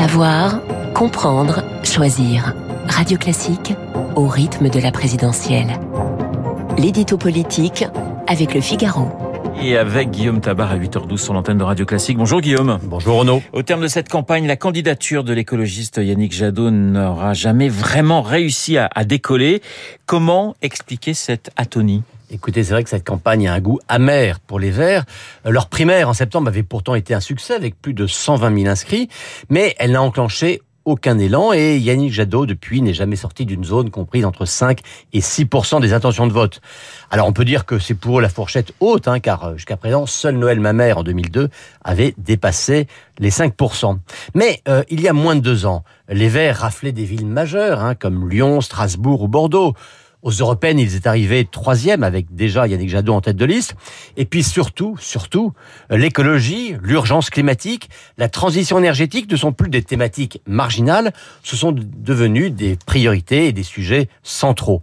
Savoir, comprendre, choisir. Radio Classique au rythme de la présidentielle. L'édito politique avec le Figaro. Et avec Guillaume Tabar à 8h12 sur l'antenne de Radio Classique. Bonjour Guillaume. Bonjour Renaud. Au terme de cette campagne, la candidature de l'écologiste Yannick Jadot n'aura jamais vraiment réussi à, à décoller. Comment expliquer cette atonie? Écoutez, c'est vrai que cette campagne a un goût amer pour les Verts. Leur primaire en septembre avait pourtant été un succès avec plus de 120 000 inscrits, mais elle n'a enclenché aucun élan et Yannick Jadot, depuis, n'est jamais sorti d'une zone comprise entre 5 et 6% des intentions de vote. Alors on peut dire que c'est pour la fourchette haute, hein, car euh, jusqu'à présent, seul Noël Mamère en 2002 avait dépassé les 5 Mais euh, il y a moins de deux ans, les Verts raflaient des villes majeures, hein, comme Lyon, Strasbourg ou Bordeaux. Aux européennes, ils étaient arrivés troisième avec déjà Yannick Jadot en tête de liste. Et puis surtout, surtout, l'écologie, l'urgence climatique, la transition énergétique ne sont plus des thématiques marginales, ce sont devenus des priorités et des sujets centraux.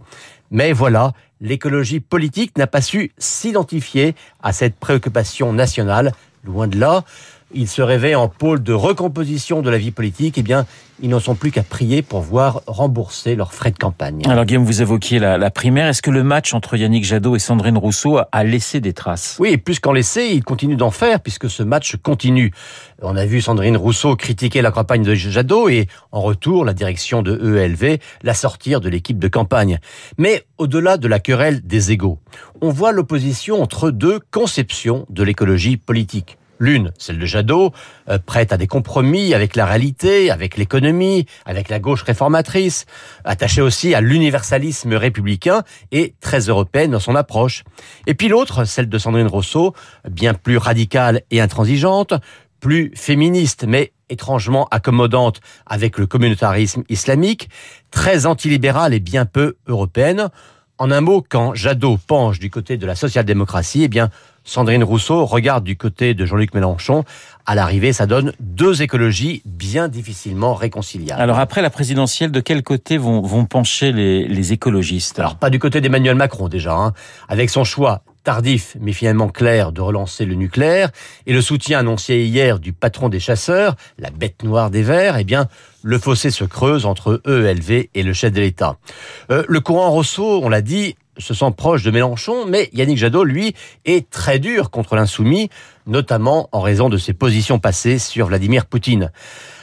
Mais voilà, l'écologie politique n'a pas su s'identifier à cette préoccupation nationale, loin de là ils se réveillent en pôle de recomposition de la vie politique, eh bien, ils n'en sont plus qu'à prier pour voir rembourser leurs frais de campagne. Alors Guillaume, vous évoquiez la, primaire. Est-ce que le match entre Yannick Jadot et Sandrine Rousseau a laissé des traces? Oui, plus qu'en laisser, il continue d'en faire puisque ce match continue. On a vu Sandrine Rousseau critiquer la campagne de Jadot et en retour, la direction de EELV la sortir de l'équipe de campagne. Mais au-delà de la querelle des égaux, on voit l'opposition entre deux conceptions de l'écologie politique. L'une, celle de Jadot, euh, prête à des compromis avec la réalité, avec l'économie, avec la gauche réformatrice, attachée aussi à l'universalisme républicain et très européenne dans son approche. Et puis l'autre, celle de Sandrine Rousseau, bien plus radicale et intransigeante, plus féministe, mais étrangement accommodante avec le communautarisme islamique, très antilibérale et bien peu européenne. En un mot, quand Jadot penche du côté de la social-démocratie, eh bien, Sandrine Rousseau regarde du côté de Jean-Luc Mélenchon. À l'arrivée, ça donne deux écologies bien difficilement réconciliables. Alors après la présidentielle, de quel côté vont, vont pencher les, les écologistes? Alors pas du côté d'Emmanuel Macron déjà, hein. avec son choix tardif mais finalement clair de relancer le nucléaire et le soutien annoncé hier du patron des chasseurs, la bête noire des Verts, eh bien le fossé se creuse entre EELV et le chef de l'État. Euh, le courant Rousseau, on l'a dit, se sent proche de Mélenchon, mais Yannick Jadot, lui, est très dur contre l'insoumis, notamment en raison de ses positions passées sur Vladimir Poutine.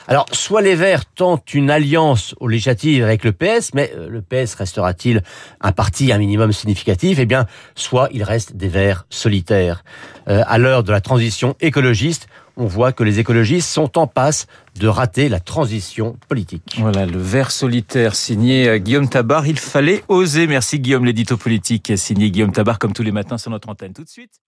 Alors, soit les Verts tentent une alliance aux législatives avec le PS, mais euh, le PS restera-t-il un parti un minimum significatif? Eh bien, soit il reste des Verts solitaires. Euh, à l'heure de la transition écologiste, on voit que les écologistes sont en passe de rater la transition politique. Voilà, le vert solitaire signé euh, Guillaume Tabar. Il fallait oser. Merci Guillaume, l'édito politique signé Guillaume Tabar, comme tous les matins sur notre antenne. Tout de suite.